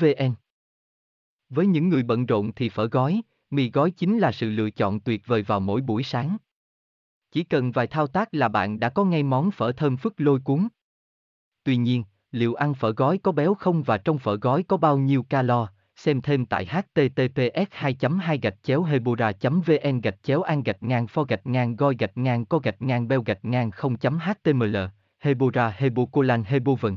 vn với những người bận rộn thì phở gói mì gói chính là sự lựa chọn tuyệt vời vào mỗi buổi sáng. Chỉ cần vài thao tác là bạn đã có ngay món phở thơm phức lôi cuốn. Tuy nhiên liệu ăn phở gói có béo không và trong phở gói có bao nhiêu calo, xem thêm tại https 2 2 gạch chéo hebora vn gạch chéo an gạch ngang pho gạch ngang goi gạch ngang co gạch ngang beo gạch ngang 0 html hebora hebocolan hebovn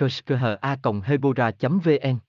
kerskha hebora vn